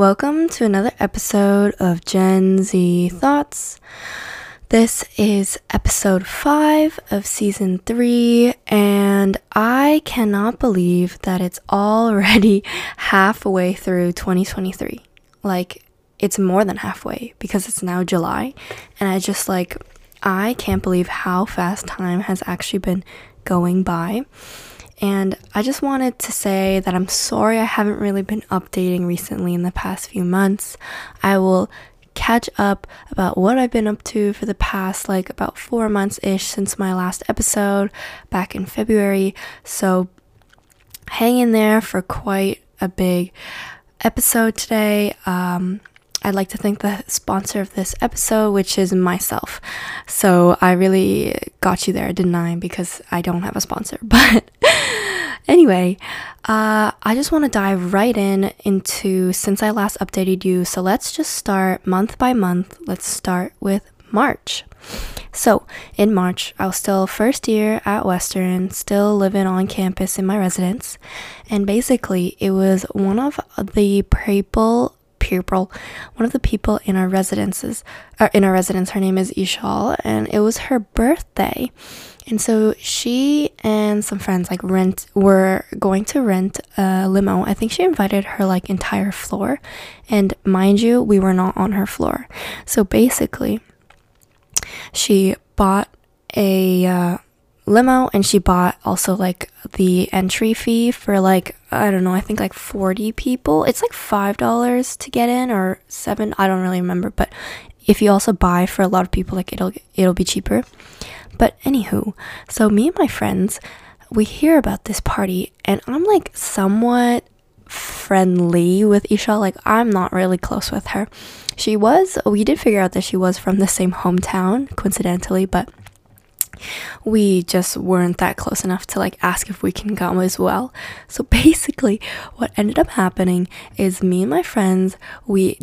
welcome to another episode of Gen Z Thoughts. This is episode 5 of season 3, and I cannot believe that it's already halfway through 2023. Like, it's more than halfway because it's now July, and I just like, I can't believe how fast time has actually been going by. And I just wanted to say that I'm sorry I haven't really been updating recently in the past few months. I will catch up about what I've been up to for the past like about four months ish since my last episode back in February. So hang in there for quite a big episode today. Um, I'd like to thank the sponsor of this episode, which is myself. So I really got you there, didn't I? Because I don't have a sponsor. But anyway, uh, I just want to dive right in into since I last updated you. So let's just start month by month. Let's start with March. So, in March, I was still first year at Western, still living on campus in my residence, and basically, it was one of the people pupil, one of the people in our residences, uh, in our residence, her name is Ishal, and it was her birthday. And so she and some friends like rent were going to rent a limo. I think she invited her like entire floor. And mind you, we were not on her floor. So basically, she bought a uh, limo and she bought also like the entry fee for like I don't know, I think like 40 people. It's like $5 to get in or 7, I don't really remember, but if you also buy for a lot of people like it'll it'll be cheaper. But anywho, so me and my friends, we hear about this party and I'm like somewhat friendly with Isha, like I'm not really close with her. She was we did figure out that she was from the same hometown coincidentally, but we just weren't that close enough to like ask if we can come as well. So basically, what ended up happening is me and my friends, we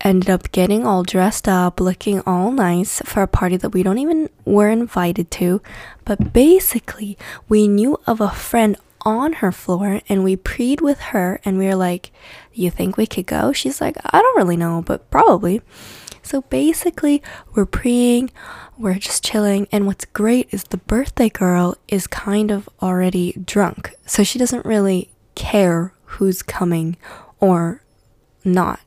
ended up getting all dressed up, looking all nice for a party that we don't even were invited to. But basically, we knew of a friend on her floor and we preed with her and we were like, You think we could go? She's like, I don't really know, but probably. So basically, we're preying, we're just chilling. And what's great is the birthday girl is kind of already drunk. So she doesn't really care who's coming or not,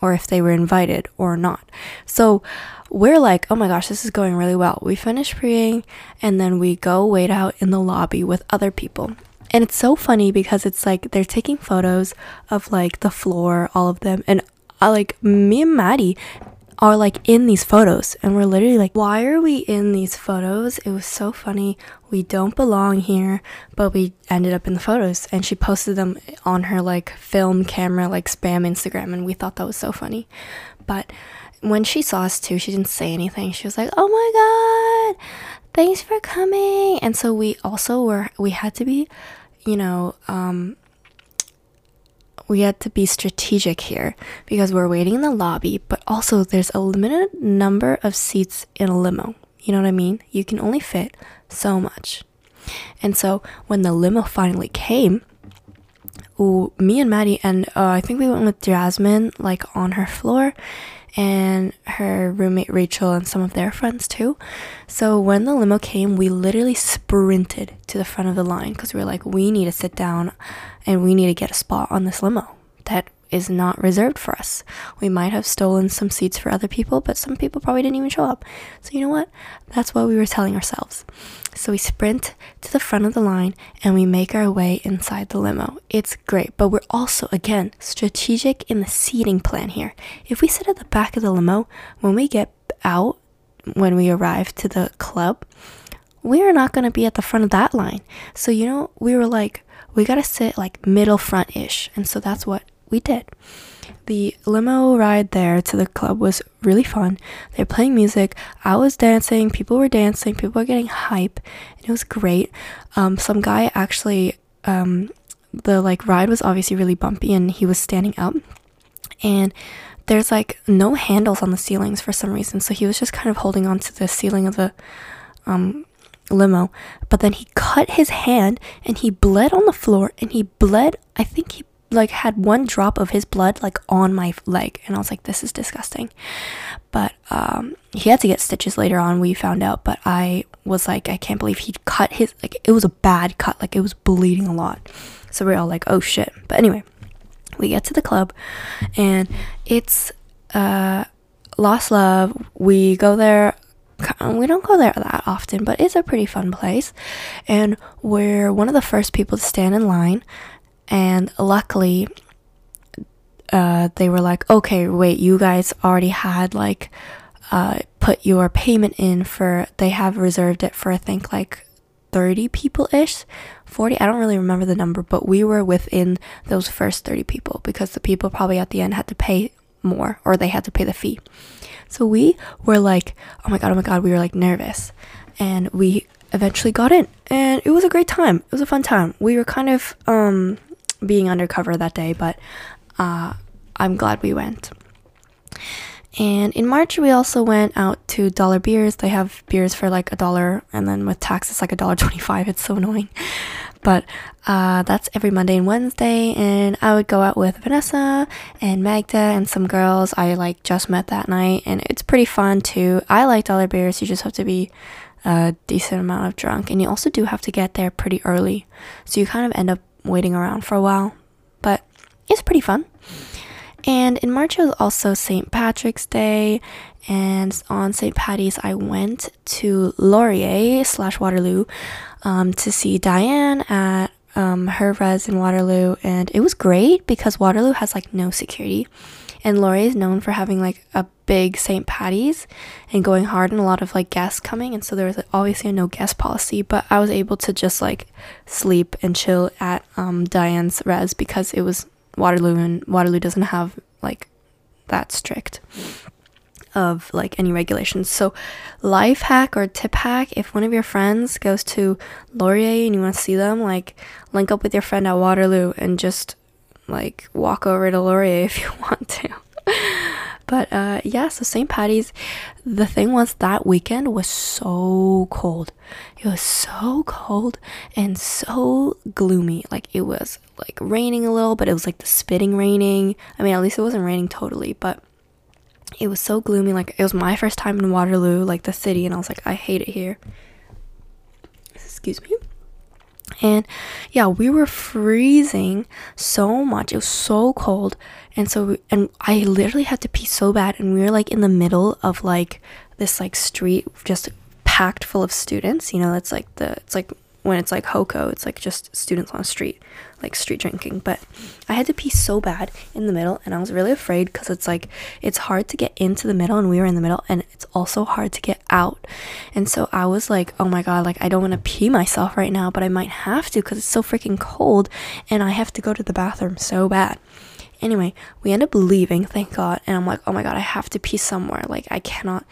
or if they were invited or not. So we're like, oh my gosh, this is going really well. We finish preying and then we go wait out in the lobby with other people. And it's so funny because it's like they're taking photos of like the floor, all of them. And uh, like me and Maddie are like in these photos. And we're literally like why are we in these photos? It was so funny. We don't belong here. But we ended up in the photos. And she posted them on her like film camera like spam instagram. And we thought that was so funny. But when she saw us too she didn't say anything. She was like oh my god thanks for coming. And so we also were we had to be you know um we had to be strategic here because we're waiting in the lobby, but also there's a limited number of seats in a limo. You know what I mean? You can only fit so much. And so when the limo finally came, ooh, me and Maddie and uh, I think we went with Jasmine like on her floor and her roommate Rachel and some of their friends too. So when the limo came, we literally sprinted to the front of the line because we were like, we need to sit down and we need to get a spot on this limo that is not reserved for us. We might have stolen some seats for other people, but some people probably didn't even show up. So, you know what? That's what we were telling ourselves. So, we sprint to the front of the line and we make our way inside the limo. It's great, but we're also, again, strategic in the seating plan here. If we sit at the back of the limo, when we get out, when we arrive to the club, we are not going to be at the front of that line. So, you know, we were like, we got to sit like middle front ish. And so that's what we did. The limo ride there to the club was really fun. They're playing music. I was dancing. People were dancing. People were getting hype. And it was great. Um, some guy actually, um, the like ride was obviously really bumpy and he was standing up. And there's like no handles on the ceilings for some reason. So he was just kind of holding on to the ceiling of the um, limo. But then he cut his hand and he bled on the floor and he bled, I think he like had one drop of his blood like on my leg and I was like this is disgusting. But um he had to get stitches later on we found out, but I was like I can't believe he cut his like it was a bad cut, like it was bleeding a lot. So we are all like oh shit. But anyway, we get to the club and it's uh Lost Love. We go there we don't go there that often, but it's a pretty fun place. And we're one of the first people to stand in line. And luckily, uh, they were like, okay, wait, you guys already had like uh, put your payment in for, they have reserved it for, I think, like 30 people ish. 40, I don't really remember the number, but we were within those first 30 people because the people probably at the end had to pay more or they had to pay the fee. So we were like, oh my god, oh my god, we were like nervous. And we eventually got in and it was a great time. It was a fun time. We were kind of um being undercover that day, but uh I'm glad we went. And in March, we also went out to Dollar Beers. They have beers for like a dollar, and then with tax, it's like a dollar twenty-five. It's so annoying. But uh, that's every Monday and Wednesday, and I would go out with Vanessa and Magda and some girls I like just met that night, and it's pretty fun too. I like dollar beers. You just have to be a decent amount of drunk, and you also do have to get there pretty early, so you kind of end up waiting around for a while. But it's pretty fun. And in March, it was also St. Patrick's Day. And on St. Patty's, I went to Laurier slash Waterloo um, to see Diane at um, her res in Waterloo. And it was great because Waterloo has like no security. And Laurier is known for having like a big St. Patty's and going hard and a lot of like guests coming. And so there was like, obviously a no guest policy, but I was able to just like sleep and chill at um, Diane's res because it was Waterloo, and Waterloo doesn't have like that strict of like any regulations. So, life hack or tip hack if one of your friends goes to Laurier and you want to see them, like link up with your friend at Waterloo and just like walk over to Laurier if you want to. But uh, yeah, so St. Patty's, the thing was that weekend was so cold. It was so cold and so gloomy. Like it was like raining a little, but it was like the spitting raining. I mean, at least it wasn't raining totally, but it was so gloomy. Like it was my first time in Waterloo, like the city, and I was like, I hate it here. Excuse me. And yeah, we were freezing so much. It was so cold. And so, we, and I literally had to pee so bad. And we were like in the middle of like this like street just packed full of students. You know, it's like the, it's like when it's like Hoko, it's like just students on the street, like street drinking. But I had to pee so bad in the middle, and I was really afraid because it's like it's hard to get into the middle, and we were in the middle, and it's also hard to get out. And so I was like, oh my god, like I don't want to pee myself right now, but I might have to because it's so freaking cold, and I have to go to the bathroom so bad. Anyway, we end up leaving, thank God, and I'm like, oh my god, I have to pee somewhere. Like I cannot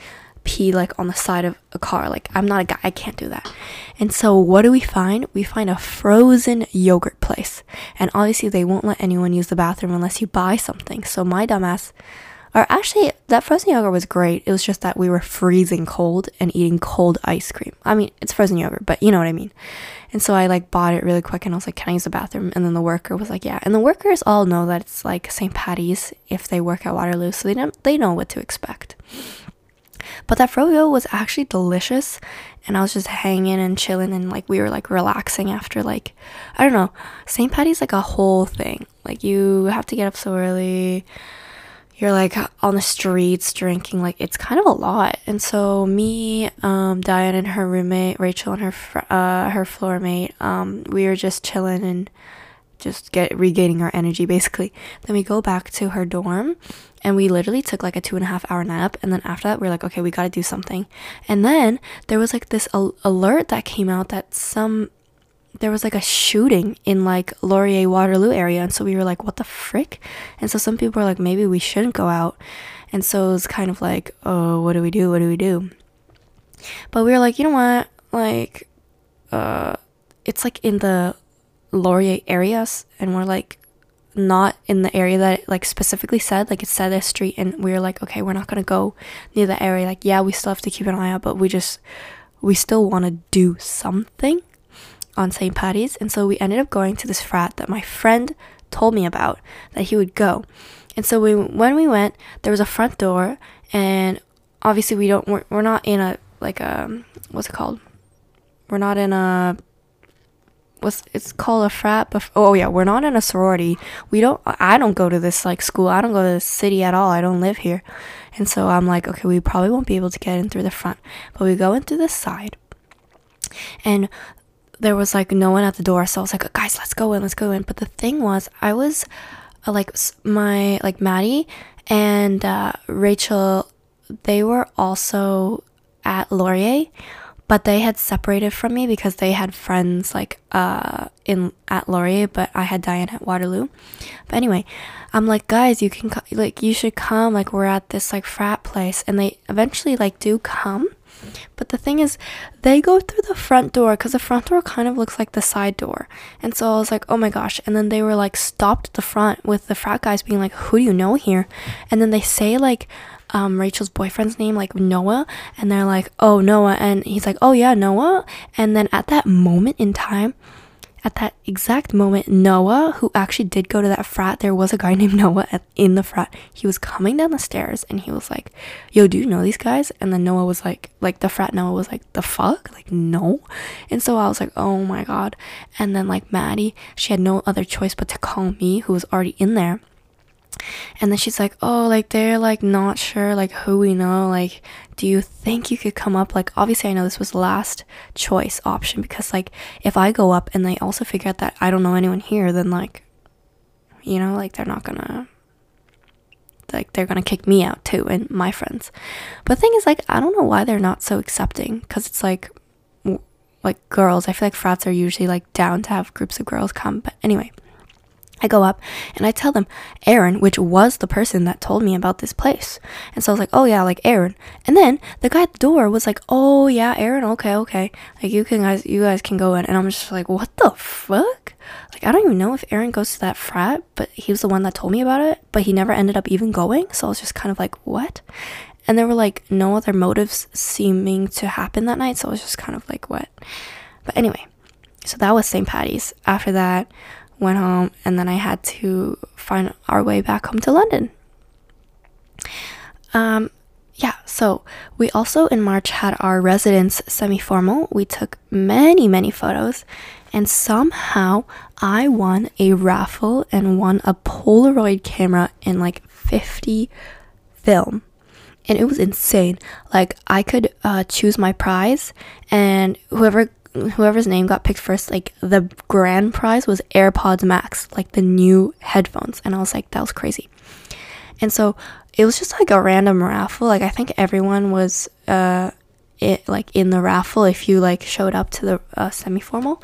pee like on the side of a car. Like I'm not a guy, I can't do that. And so what do we find? We find a frozen yogurt place. And obviously they won't let anyone use the bathroom unless you buy something. So my dumbass or actually that frozen yogurt was great. It was just that we were freezing cold and eating cold ice cream. I mean, it's frozen yogurt, but you know what I mean. And so I like bought it really quick and I was like, "Can I use the bathroom?" And then the worker was like, "Yeah." And the workers all know that it's like St. Patty's if they work at Waterloo, so they know they know what to expect. But that froyo was actually delicious and I was just hanging and chilling and like we were like relaxing after like I don't know. St. Patty's like a whole thing. Like you have to get up so early. You're like on the streets drinking like it's kind of a lot. And so me, um, Diane and her roommate Rachel and her fr- uh her floor mate, um, we were just chilling and just get regaining our energy basically. Then we go back to her dorm and we literally took like a two and a half hour nap. And then after that, we are like, okay, we got to do something. And then there was like this al- alert that came out that some there was like a shooting in like Laurier Waterloo area. And so we were like, what the frick? And so some people were like, maybe we shouldn't go out. And so it was kind of like, oh, what do we do? What do we do? But we were like, you know what? Like, uh, it's like in the Laurier areas, and we're like not in the area that it, like specifically said like it said a street and we were like okay we're not gonna go near the area like yeah we still have to keep an eye out but we just we still want to do something on St. Patty's and so we ended up going to this frat that my friend told me about that he would go. And so we when we went, there was a front door and obviously we don't we're, we're not in a like a what's it called? We're not in a what's it's called a frat but oh yeah we're not in a sorority. We don't i don't go to this like school. I don't go to this city at all. I don't live here. And so i'm like okay we probably won't be able to get in through the front. But we go in through the side. And there was like no one at the door. So i was like guys let's go in let's go in. But the thing was i was uh, like my like maddie and uh, rachel they were also at laurier but they had separated from me because they had friends like uh in at Laurier, but I had Diane at Waterloo. But anyway, I'm like, guys, you can co- like you should come. Like we're at this like frat place, and they eventually like do come. But the thing is, they go through the front door because the front door kind of looks like the side door. And so I was like, oh my gosh. And then they were like stopped at the front with the frat guys being like, who do you know here? And then they say like, um, Rachel's boyfriend's name, like Noah, and they're like, oh, Noah. And he's like, oh, yeah, Noah. And then at that moment in time, at that exact moment, Noah, who actually did go to that frat, there was a guy named Noah in the frat. He was coming down the stairs and he was like, Yo, do you know these guys? And then Noah was like, like the frat Noah was like, The fuck? Like, no. And so I was like, Oh my god. And then like Maddie, she had no other choice but to call me, who was already in there and then she's like oh like they're like not sure like who we know like do you think you could come up? Like obviously i know this was last choice option because like if i go up and they also figure out that i don't know anyone here then like you know like they're not gonna like they're gonna kick me out too and my friends. But the thing is like i don't know why they're not so accepting because it's like like girls. I feel like frats are usually like down to have groups of girls come but anyway I go up and I tell them Aaron, which was the person that told me about this place. And so I was like, oh yeah, like Aaron. And then the guy at the door was like, oh yeah, Aaron, okay, okay. Like you can guys, you guys can go in. And I'm just like, what the fuck? Like I don't even know if Aaron goes to that frat, but he was the one that told me about it. But he never ended up even going. So I was just kind of like, what? And there were like no other motives seeming to happen that night. So I was just kind of like, what? But anyway, so that was St. Patty's. After that, went home, and then I had to find our way back home to London. Um, yeah, so we also in March had our residence semi formal. We took many, many photos, and somehow I won a raffle and won a Polaroid camera in like 50 film. And it was insane. Like, I could uh, choose my prize, and whoever whoever's name got picked first, like the grand prize was AirPods Max, like the new headphones. And I was like, that was crazy. And so it was just like a random raffle. Like I think everyone was uh it like in the raffle if you like showed up to the uh, semi formal.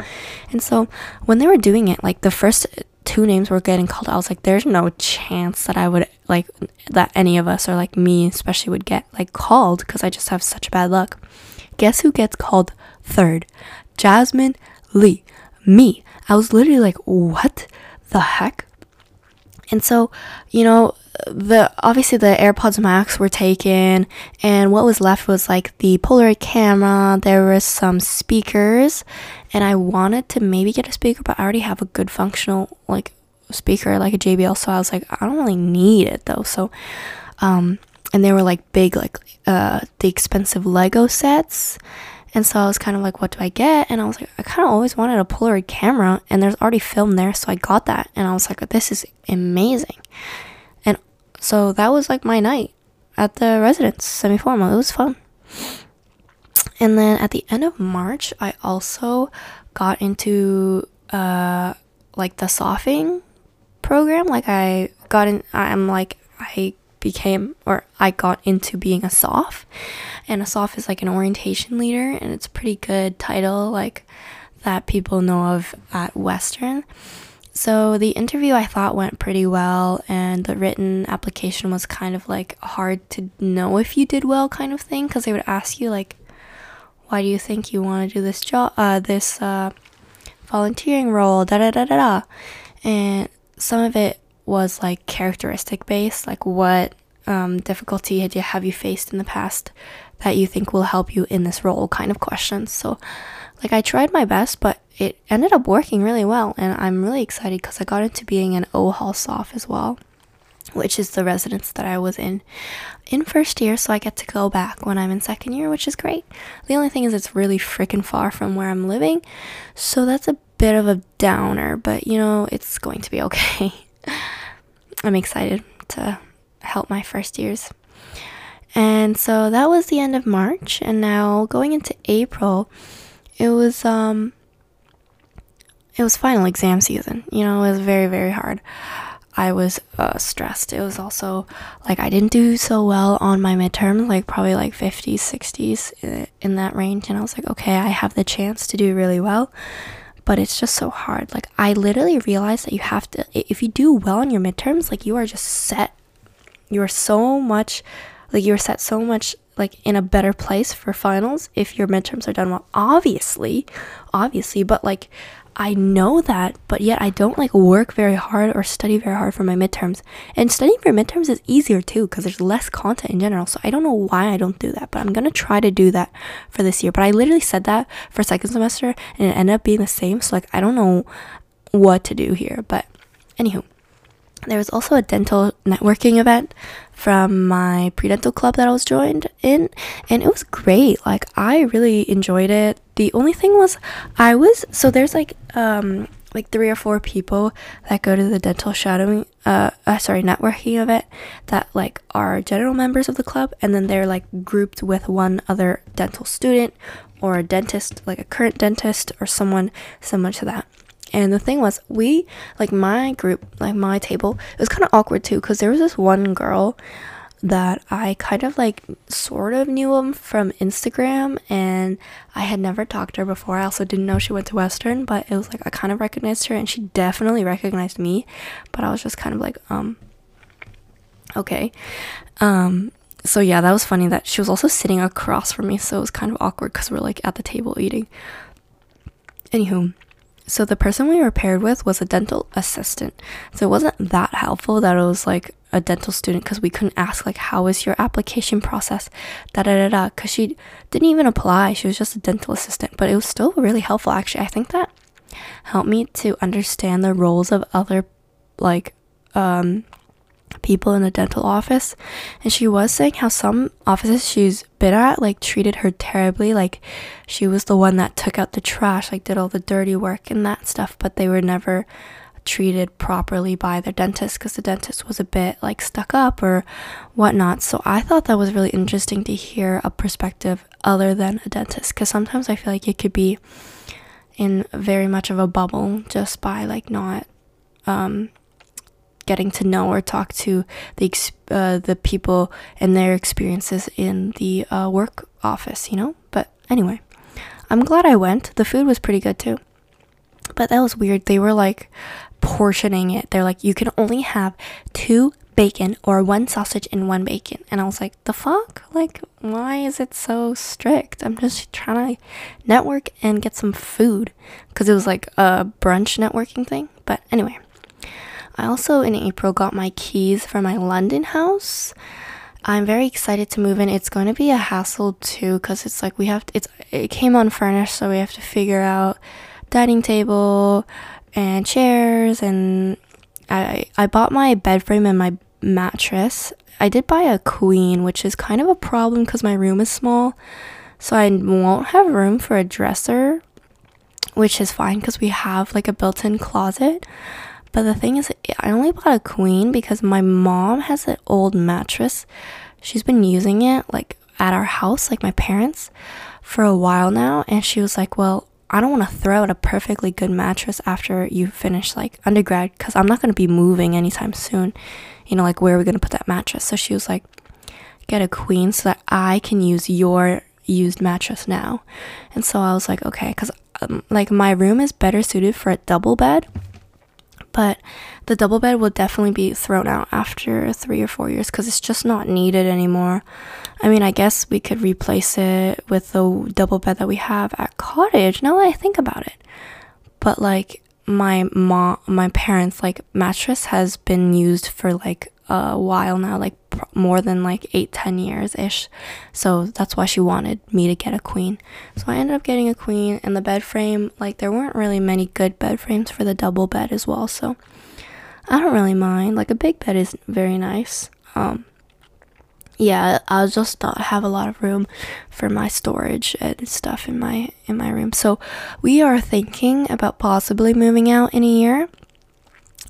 And so when they were doing it, like the first two names were getting called, I was like, there's no chance that I would like that any of us or like me especially would get like called because I just have such bad luck. Guess who gets called third? Jasmine Lee. Me. I was literally like, what the heck? And so, you know, the obviously the AirPods Max were taken, and what was left was like the Polaroid camera. There was some speakers, and I wanted to maybe get a speaker, but I already have a good functional like speaker, like a JBL. So I was like, I don't really need it though. So, um, and they were like big, like uh, the expensive Lego sets. And so I was kind of like, what do I get? And I was like, I kind of always wanted a Polaroid camera, and there's already film there, so I got that. And I was like, this is amazing. And so that was like my night at the residence, semi formal. It was fun. And then at the end of March, I also got into uh, like the sophing program. Like I got in, I'm like, I became or I got into being a soph. And a soph is like an orientation leader and it's a pretty good title like that people know of at Western. So the interview I thought went pretty well and the written application was kind of like hard to know if you did well kind of thing because they would ask you like why do you think you want to do this job uh this uh volunteering role da da da da da and some of it was like characteristic based, like what um, difficulty had you have you faced in the past that you think will help you in this role kind of questions. So like I tried my best, but it ended up working really well, and I'm really excited because I got into being an OHAL Soph as well, which is the residence that I was in in first year, so I get to go back when I'm in second year, which is great. The only thing is, it's really freaking far from where I'm living, so that's a bit of a downer, but you know, it's going to be okay. I'm excited to help my first years. And so that was the end of March, and now going into April, it was um it was final exam season. You know, it was very very hard. I was uh, stressed. It was also like I didn't do so well on my midterms, like probably like 50s, 60s uh, in that range. And I was like, okay, I have the chance to do really well, but it's just so hard. Like, I literally realized that you have to, if you do well on your midterms, like you are just set. You are so much, like, you're set so much like in a better place for finals if your midterms are done well obviously obviously but like I know that, but yet I don't like work very hard or study very hard for my midterms. And studying for midterms is easier too because there's less content in general. So I don't know why I don't do that, but I'm gonna try to do that for this year. But I literally said that for second semester and it ended up being the same. So like I don't know what to do here. But anywho, there was also a dental networking event from my pre-dental club that I was joined in and it was great. Like I really enjoyed it. The only thing was I was so there's like um like three or four people that go to the dental shadowing uh, uh sorry networking event that like are general members of the club and then they're like grouped with one other dental student or a dentist like a current dentist or someone similar to that and the thing was, we, like my group, like my table, it was kind of awkward too because there was this one girl that I kind of like sort of knew him from Instagram and I had never talked to her before. I also didn't know she went to Western, but it was like I kind of recognized her and she definitely recognized me, but I was just kind of like, um, okay. Um, so yeah, that was funny that she was also sitting across from me, so it was kind of awkward because we're like at the table eating. Anywho, so the person we were paired with was a dental assistant. So it wasn't that helpful that it was like a dental student because we couldn't ask like how is your application process? Da da da da because she didn't even apply. She was just a dental assistant but it was still really helpful actually. I think that helped me to understand the roles of other like um people in the dental office. And she was saying how some offices she's been at like treated her terribly like she was the one that took out the trash like did all the dirty work and that stuff but they were never treated properly by their dentist because the dentist was a bit like stuck up or whatnot. So i thought that was really interesting to hear a perspective other than a dentist because sometimes i feel like it could be in very much of a bubble just by like not um getting to know or talk to the uh, the people and their experiences in the uh, work office, you know. But anyway, I'm glad I went. The food was pretty good too. But that was weird. They were like portioning it. They're like, you can only have two bacon or one sausage and one bacon. And I was like, the fuck? Like, why is it so strict? I'm just trying to network and get some food because it was like a brunch networking thing. But anyway, I also in April got my keys for my London house. I'm very excited to move in. It's going to be a hassle too cuz it's like we have to, it's it came unfurnished so we have to figure out dining table and chairs and I I bought my bed frame and my mattress. I did buy a queen, which is kind of a problem cuz my room is small. So I won't have room for a dresser, which is fine cuz we have like a built-in closet. But the thing is, I only bought a queen because my mom has an old mattress. She's been using it like at our house, like my parents, for a while now. And she was like, Well, I don't want to throw out a perfectly good mattress after you finish like undergrad because I'm not going to be moving anytime soon. You know, like where are we going to put that mattress? So she was like, Get a queen so that I can use your used mattress now. And so I was like, Okay, because um, like my room is better suited for a double bed but the double bed will definitely be thrown out after three or four years because it's just not needed anymore. I mean, I guess we could replace it with the double bed that we have at cottage. Now that I think about it, but like my mom, my parents' like mattress has been used for like a while now, like more than like eight, ten years ish. So that's why she wanted me to get a queen. So I ended up getting a queen, and the bed frame, like, there weren't really many good bed frames for the double bed as well. So I don't really mind. Like, a big bed is very nice. Um, yeah, I'll just not have a lot of room for my storage and stuff in my in my room. So we are thinking about possibly moving out in a year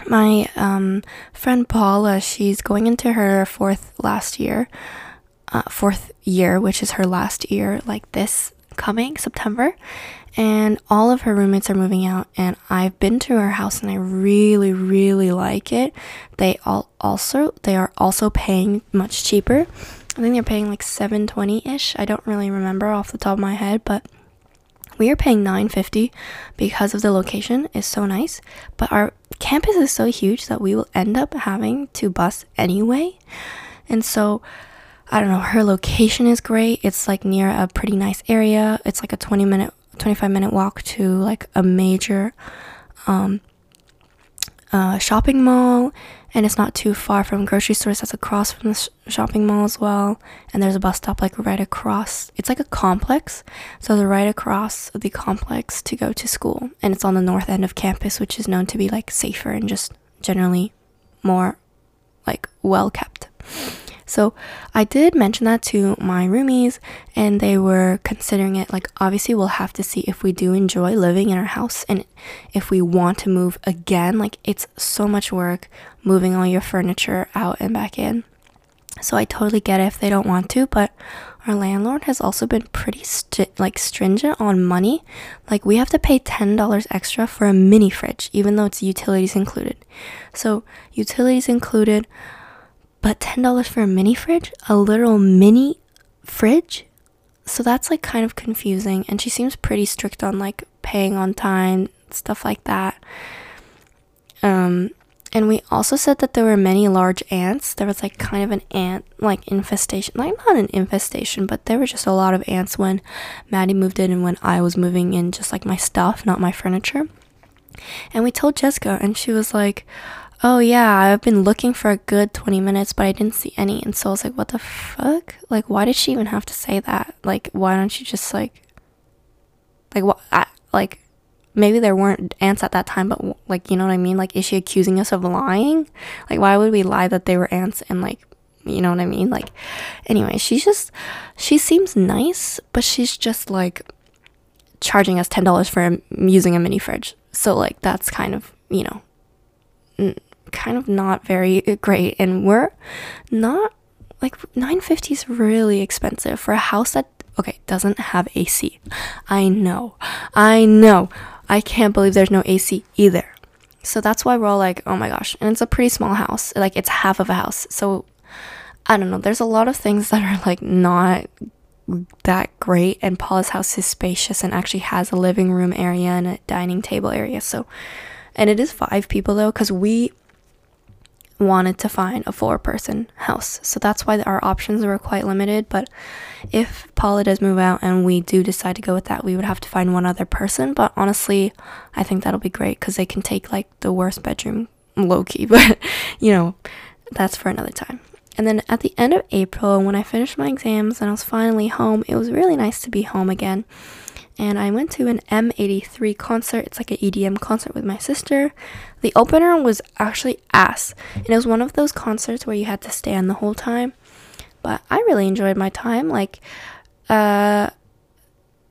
my um, friend Paula, she's going into her fourth last year, uh, fourth year, which is her last year, like this coming September. And all of her roommates are moving out, and I've been to her house, and I really, really like it. They all also they are also paying much cheaper. I think they're paying like seven twenty ish. I don't really remember off the top of my head, but we are paying 950 because of the location. Is so nice. But our campus is so huge that we will end up having to bus anyway. And so i don't know her location is great. It's like near a pretty nice area. It's like a 20 minute 25 minute walk to like a major um, uh, shopping mall and it's not too far from grocery stores that's across from the sh- shopping mall as well and there's a bus stop like right across it's like a complex so they're right across the complex to go to school and it's on the north end of campus which is known to be like safer and just generally more like well kept so I did mention that to my roomies, and they were considering it. Like, obviously, we'll have to see if we do enjoy living in our house and if we want to move again. Like, it's so much work moving all your furniture out and back in. So I totally get it if they don't want to, but our landlord has also been pretty stri- like stringent on money. Like we have to pay $10 extra for a mini fridge even though it's utilities included. So, utilities included but $10 for a mini fridge? A little mini fridge? So that's like kind of confusing. And she seems pretty strict on like paying on time, stuff like that. Um, and we also said that there were many large ants. There was like kind of an ant like infestation, like not an infestation, but there were just a lot of ants when Maddie moved in and when I was moving in, just like my stuff, not my furniture. And we told Jessica, and she was like, oh yeah, I've been looking for a good 20 minutes, but I didn't see any. And so I was like, what the fuck? Like, why did she even have to say that? Like, why don't you just like, like, what, I, like, maybe there weren't ants at that time, but like, you know what I mean? Like, is she accusing us of lying? Like, why would we lie that they were ants and like, you know what I mean? Like, anyway, she's just, she seems nice, but she's just like charging us $10 for um, using a mini fridge. So, like, that's kind of, you know, kind of not very uh, great and we're not like 950 is really expensive for a house that okay doesn't have AC. I know. I know. I can't believe there's no AC either. So that's why we're all like, "Oh my gosh." And it's a pretty small house. Like it's half of a house. So I don't know. There's a lot of things that are like not that great and Paula's house is spacious and actually has a living room area and a dining table area. So and it is five people though cuz we wanted to find a four person house. So that's why our options were quite limited. But if Paula does move out and we do decide to go with that, we would have to find one other person. But honestly, I think that'll be great because they can take like the worst bedroom low key. But you know, that's for another time. And then at the end of April, when I finished my exams and I was finally home, it was really nice to be home again and I went to an M83 concert. It's like an EDM concert with my sister. The opener was actually ass, and it was one of those concerts where you had to stand the whole time. But I really enjoyed my time. Like, uh,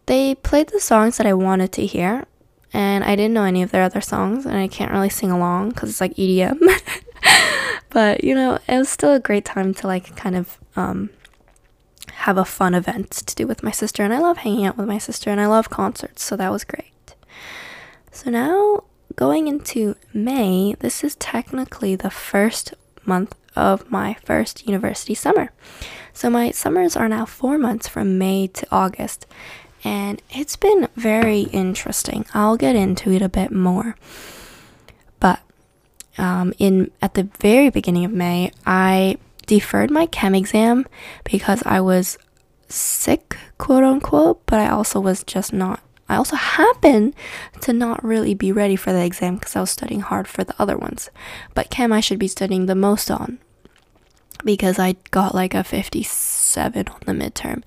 they played the songs that I wanted to hear, and I didn't know any of their other songs, and I can't really sing along because it's like EDM. but you know, it was still a great time to like kind of um have a fun event to do with my sister. And I love hanging out with my sister and I love concerts, so that was great. So now going into May, this is technically the first month of my first university summer. So my summers are now four months from May to August, and it's been very interesting. I'll get into it a bit more. But um, in at the very beginning of May, I deferred my chem exam because I was sick, quote unquote, but I also was just not. I also happened to not really be ready for the exam because I was studying hard for the other ones. But chem, I should be studying the most on. because I got like a 57 on the midterm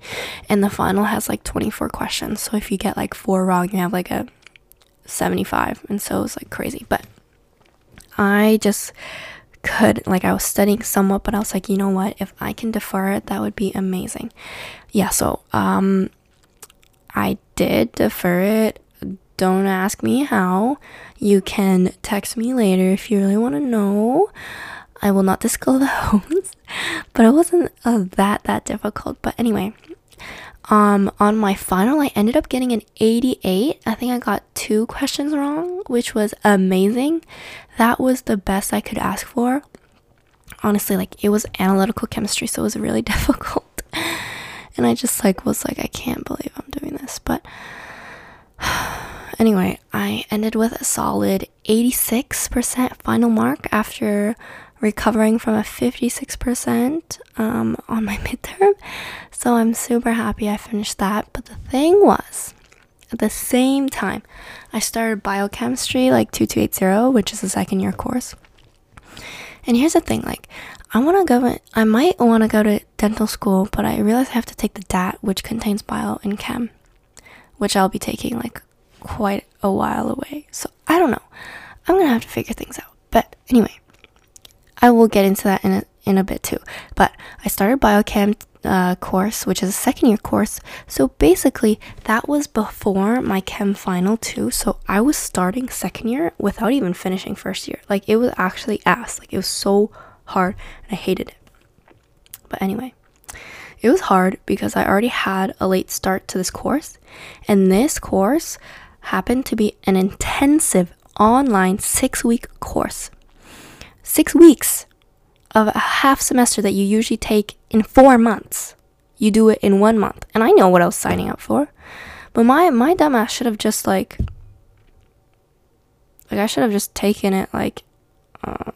and the final has like 24 questions. So if you get like four wrong, you have like a 75 and so it was like crazy. But I just could like I was studying somewhat, but I was like, you know what? If I can defer it, that would be amazing. Yeah, so um I did defer it. Don't ask me how. You can text me later if you really want to know. I will not disclose those, but it wasn't uh, that that difficult. But anyway, um, on my final, I ended up getting an 88. I think I got two questions wrong, which was amazing. That was the best I could ask for. Honestly, like it was analytical chemistry, so it was really difficult. And I just like was like, I can't believe I'm doing this. But anyway, I ended with a solid 86% final mark after recovering from a 56% um, on my midterm. So I'm super happy I finished that. But the thing was, at the same time, I started biochemistry like 2280, which is a second year course. And here's the thing like, I want to go, I might want to go to dental school, but I realize I have to take the DAT, which contains bio and chem, which I'll be taking like quite a while away. So I don't know. I'm going to have to figure things out. But anyway, I will get into that in a, in a bit too. But I started biochem uh, course, which is a second year course. So basically, that was before my chem final too. So I was starting second year without even finishing first year. Like it was actually ass. Like it was so hard and I hated it. But anyway, it was hard because I already had a late start to this course. And this course happened to be an intensive online six week course six weeks of a half semester that you usually take in four months. You do it in one month. And I know what I was signing up for. But my my dumbass should have just like like I should have just taken it like uh,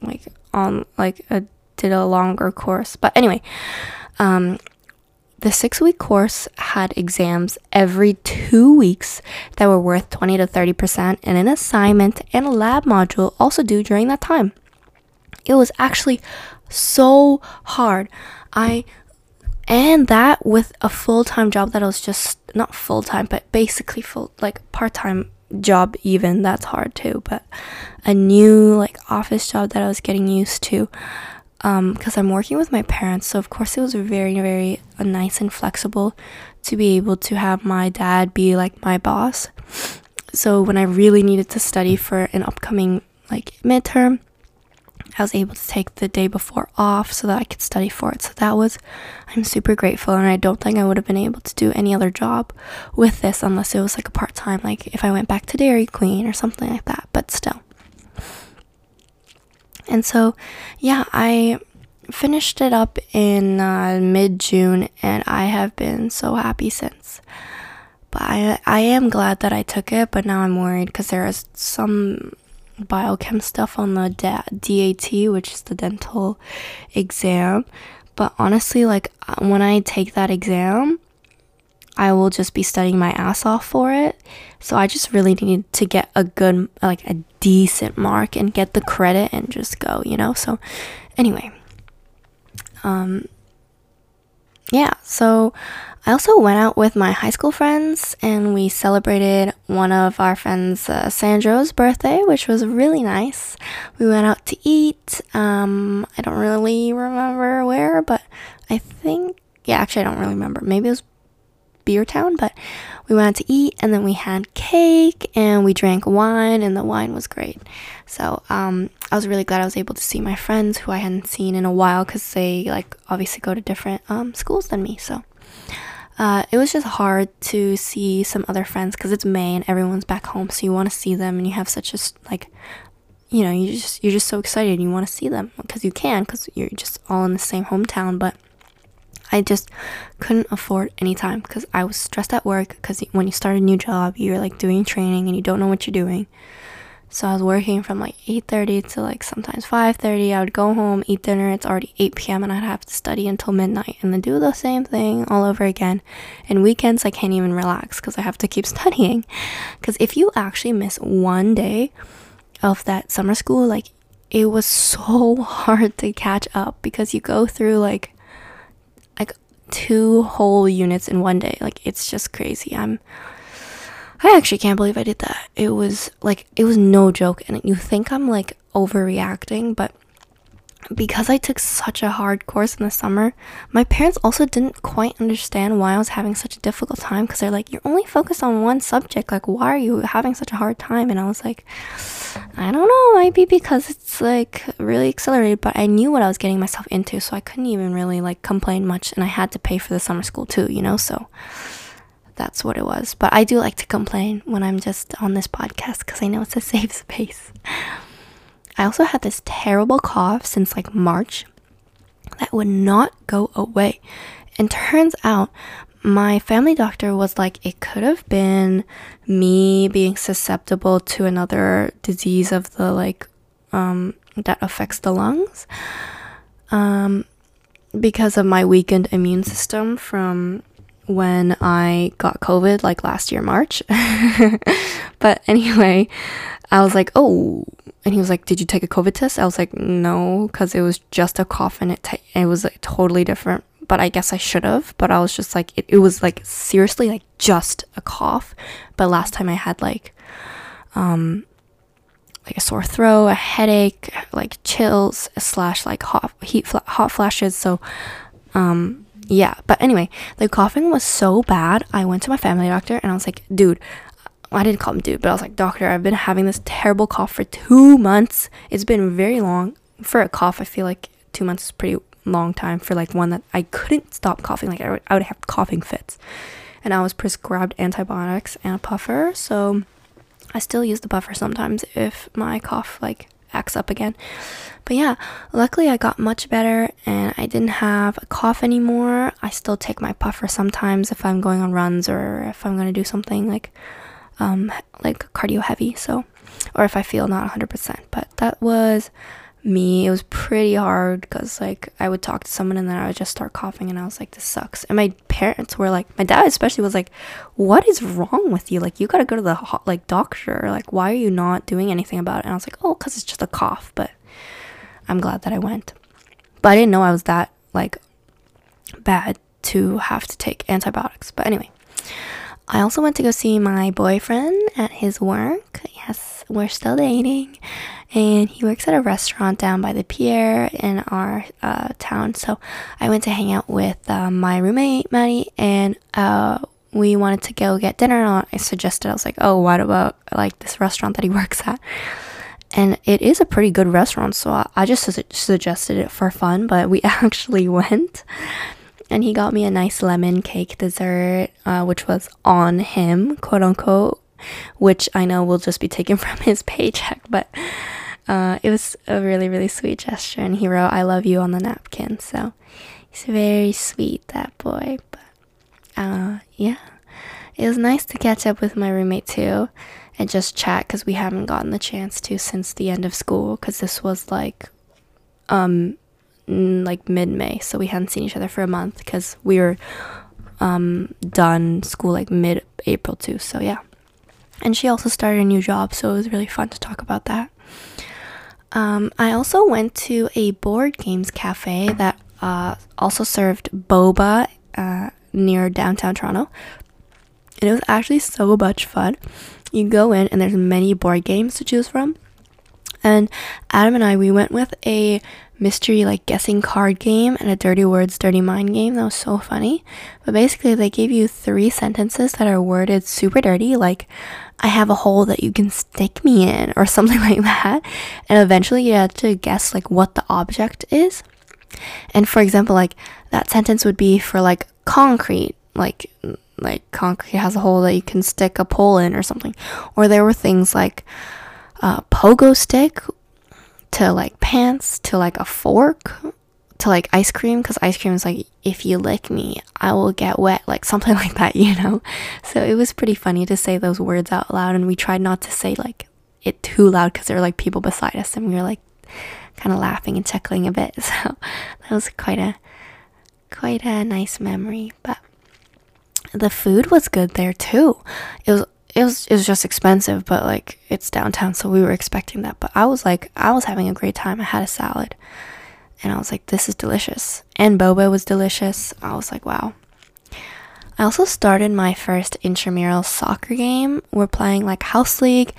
like on like a did a longer course. But anyway, um the six week course had exams every two weeks that were worth 20 to 30%, and an assignment and a lab module also due during that time. It was actually so hard. I and that with a full-time job that was just not full-time but basically full like part-time job even that's hard too but a new like office job that I was getting used to um because I'm working with my parents so of course it was very very uh, nice and flexible to be able to have my dad be like my boss so when I really needed to study for an upcoming like midterm I was able to take the day before off so that I could study for it. So that was, I'm super grateful. And I don't think I would have been able to do any other job with this unless it was like a part time, like if I went back to Dairy Queen or something like that. But still. And so, yeah, I finished it up in uh, mid June and I have been so happy since. But I, I am glad that I took it, but now I'm worried because there is some biochem stuff on the DAT, which is the dental exam. But honestly, like uh, when I take that exam, I will just be studying my ass off for it. So I just really need to get a good, like a decent mark and get the credit and just go, you know? So anyway, um, yeah, so I also went out with my high school friends and we celebrated one of our friends, uh, Sandro's birthday, which was really nice. We went out to eat. Um, I don't really remember where, but I think, yeah, actually, I don't really remember. Maybe it was Beer Town, but we went out to eat and then we had cake and we drank wine and the wine was great. So, um, I was really glad I was able to see my friends who I hadn't seen in a while because they, like, obviously go to different um, schools than me. So, uh, it was just hard to see some other friends because it's May and everyone's back home, so you want to see them and you have such a like, you know, you just you're just so excited and you want to see them because you can because you're just all in the same hometown. But I just couldn't afford any time because I was stressed at work because when you start a new job, you're like doing training and you don't know what you're doing. So I was working from like 8:30 to like sometimes 5:30. I would go home, eat dinner. It's already 8 p.m. and I'd have to study until midnight and then do the same thing all over again. And weekends I can't even relax cuz I have to keep studying. Cuz if you actually miss one day of that summer school, like it was so hard to catch up because you go through like like two whole units in one day. Like it's just crazy. I'm I actually can't believe I did that. It was like it was no joke and you think I'm like overreacting, but because I took such a hard course in the summer, my parents also didn't quite understand why I was having such a difficult time because they're like, You're only focused on one subject. Like, why are you having such a hard time? And I was like, I don't know, might be because it's like really accelerated, but I knew what I was getting myself into, so I couldn't even really like complain much. And I had to pay for the summer school too, you know? So that's what it was. But I do like to complain when I'm just on this podcast because I know it's a safe space. I also had this terrible cough since like March that would not go away. And turns out my family doctor was like, it could have been me being susceptible to another disease of the like, um, that affects the lungs. Um, because of my weakened immune system from when I got COVID, like last year, March. but anyway, I was like, oh, and he was like, "Did you take a COVID test?" I was like, "No, because it was just a cough and it t- it was like totally different." But I guess I should have. But I was just like, it, it was like seriously like just a cough. But last time I had like, um, like a sore throat, a headache, like chills slash like hot heat fl- hot flashes. So, um, yeah. But anyway, the coughing was so bad. I went to my family doctor and I was like, dude, I didn't call him dude, but I was like, doctor, I've been having this terrible cough for two months. It's been very long. For a cough, I feel like two months is pretty long time for like one that I couldn't stop coughing. Like I would, I would have coughing fits. And I was prescribed antibiotics and a puffer. So I still use the puffer sometimes if my cough like acts up again. But yeah, luckily I got much better and I didn't have a cough anymore. I still take my puffer sometimes if I'm going on runs or if I'm going to do something like um, like cardio heavy. So, or if I feel not 100%. But that was me. It was pretty hard because like I would talk to someone and then I would just start coughing and I was like, this sucks. And my parents were like, my dad especially was like, what is wrong with you? Like you gotta go to the ho- like doctor. Like why are you not doing anything about it? And I was like, oh, because it's just a cough. But I'm glad that I went. But I didn't know I was that like bad to have to take antibiotics. But anyway. I also went to go see my boyfriend at his work. Yes, we're still dating. And he works at a restaurant down by the pier in our uh, town. So I went to hang out with uh, my roommate, Maddie, and uh, we wanted to go get dinner. And I suggested, I was like, oh, what about like this restaurant that he works at? And it is a pretty good restaurant. So I just su- suggested it for fun, but we actually went and he got me a nice lemon cake dessert, uh, which was on him, quote unquote, which I know will just be taken from his paycheck, but uh, it was a really, really sweet gesture. And he wrote, I love you on the napkin. So he's very sweet, that boy. But uh, yeah, it was nice to catch up with my roommate too and just chat because we haven't gotten the chance to since the end of school because this was like um like mid May, so we hadn't seen each other for a month because we were um, done school like mid April too. So yeah, and she also started a new job, so it was really fun to talk about that. Um, I also went to a board games cafe that uh, also served boba uh, near downtown Toronto, and it was actually so much fun. You go in and there's many board games to choose from. And Adam and I, we went with a mystery like guessing card game and a dirty words dirty mind game. That was so funny. But basically they gave you three sentences that are worded super dirty like i have a hole that you can stick me in or something like that. And eventually you had to guess like what the object is. And for example like that sentence would be for like concrete like like concrete has a hole that you can stick a pole in or something. Or there were things like uh, pogo stick to like pants to like a fork to like ice cream because ice cream is like if you lick me i will get wet like something like that you know? So it was pretty funny to say those words out loud and we tried not to say like it too loud because there were like people beside us and we were like kind of laughing and chuckling a bit so that was quite a quite a nice memory but the food was good there too. It was it was it was just expensive, but like it's downtown, so we were expecting that. But I was like, I was having a great time. I had a salad, and I was like, this is delicious. And boba was delicious. I was like, wow. I also started my first intramural soccer game. We're playing like house league.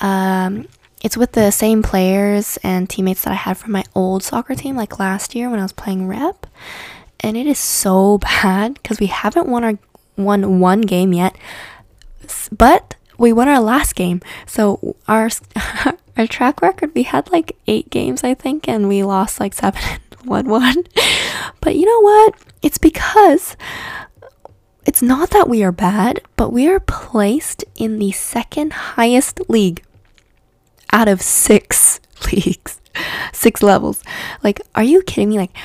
Um, it's with the same players and teammates that I had from my old soccer team, like last year when I was playing rep. And it is so bad because we haven't won our won one game yet but we won our last game. So our our track record, we had like eight games, I think, and we lost like seven and one one. But you know what? It's because it's not that we are bad, but we are placed in the second highest league out of six leagues, six levels. Like, are you kidding me? Like,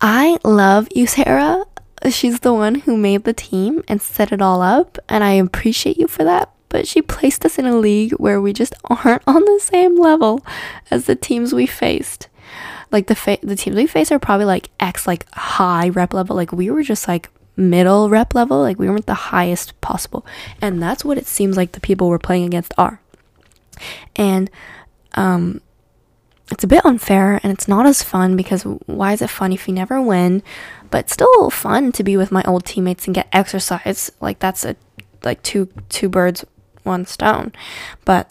I love you, Sarah she's the one who made the team and set it all up, and I appreciate you for that. But she placed us in a league where we just aren't on the same level as the teams we faced. Like the fa- the teams we faced are probably like X like high rep level. Like we were just like middle rep level. Like we weren't the highest possible, and that's what it seems like the people we're playing against are. And um, it's a bit unfair and it's not as fun because why is it fun if you never win? But still fun to be with my old teammates and get exercise. Like that's a like two two birds one stone. But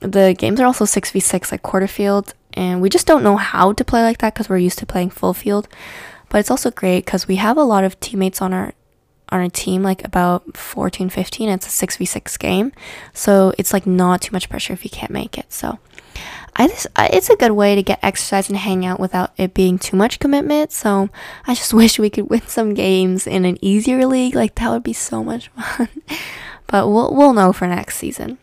the games are also 6v6 like quarter field and we just don't know how to play like that because we're used to playing full field. But it's also great because we have a lot of teammates on our on a team like about 14 15 it's a 6v6 game so it's like not too much pressure if you can't make it so I just it's a good way to get exercise and hang out without it being too much commitment. So I just wish we could win some games in an easier league. Like that would be so much fun. but we'll we'll know for next season.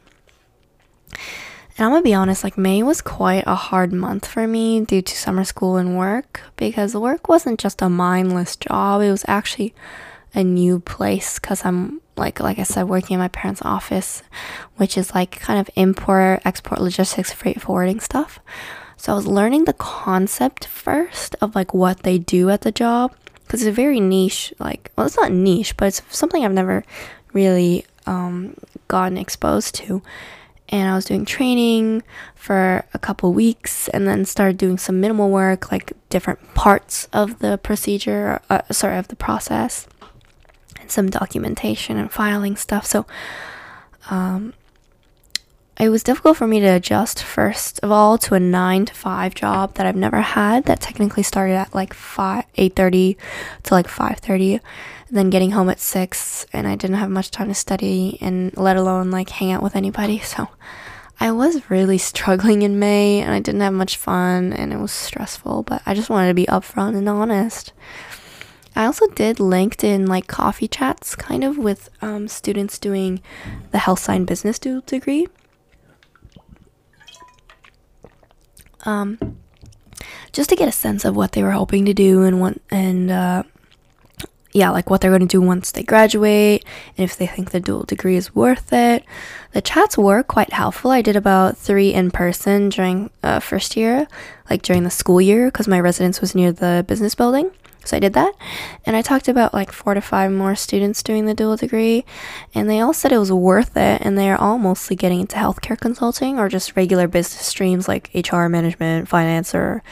And I'm gonna be honest, like May was quite a hard month for me due to summer school and work because work wasn't just a mindless job. It was actually a new place because I'm like like I said, working in my parents' office, which is like kind of import, export logistics, freight forwarding stuff. So I was learning the concept first of like what they do at the job because it's a very niche, like well, it's not niche, but it's something I've never really um, gotten exposed to. And I was doing training for a couple weeks, and then started doing some minimal work, like different parts of the procedure, uh, sorry, of the process and some documentation and filing stuff. So um, it was difficult for me to adjust first of all to a nine to five job that I've never had. That technically started at like five eight thirty to like five thirty, then getting home at six, and I didn't have much time to study and let alone like hang out with anybody. So I was really struggling in May, and I didn't have much fun, and it was stressful. But I just wanted to be upfront and honest. I also did LinkedIn like coffee chats kind of with um, students doing the health sci business dual degree. Um, just to get a sense of what they were hoping to do and what and uh, yeah, like what they're going to do once they graduate and if they think the dual degree is worth it. The chats were quite helpful. I did about three in person during uh, first year, like during the school year, because my residence was near the business building. So I did that. And I talked about like four to five more students doing the dual degree. And they all said it was worth it. And they are all mostly getting into healthcare consulting or just regular business streams like HR management, finance, or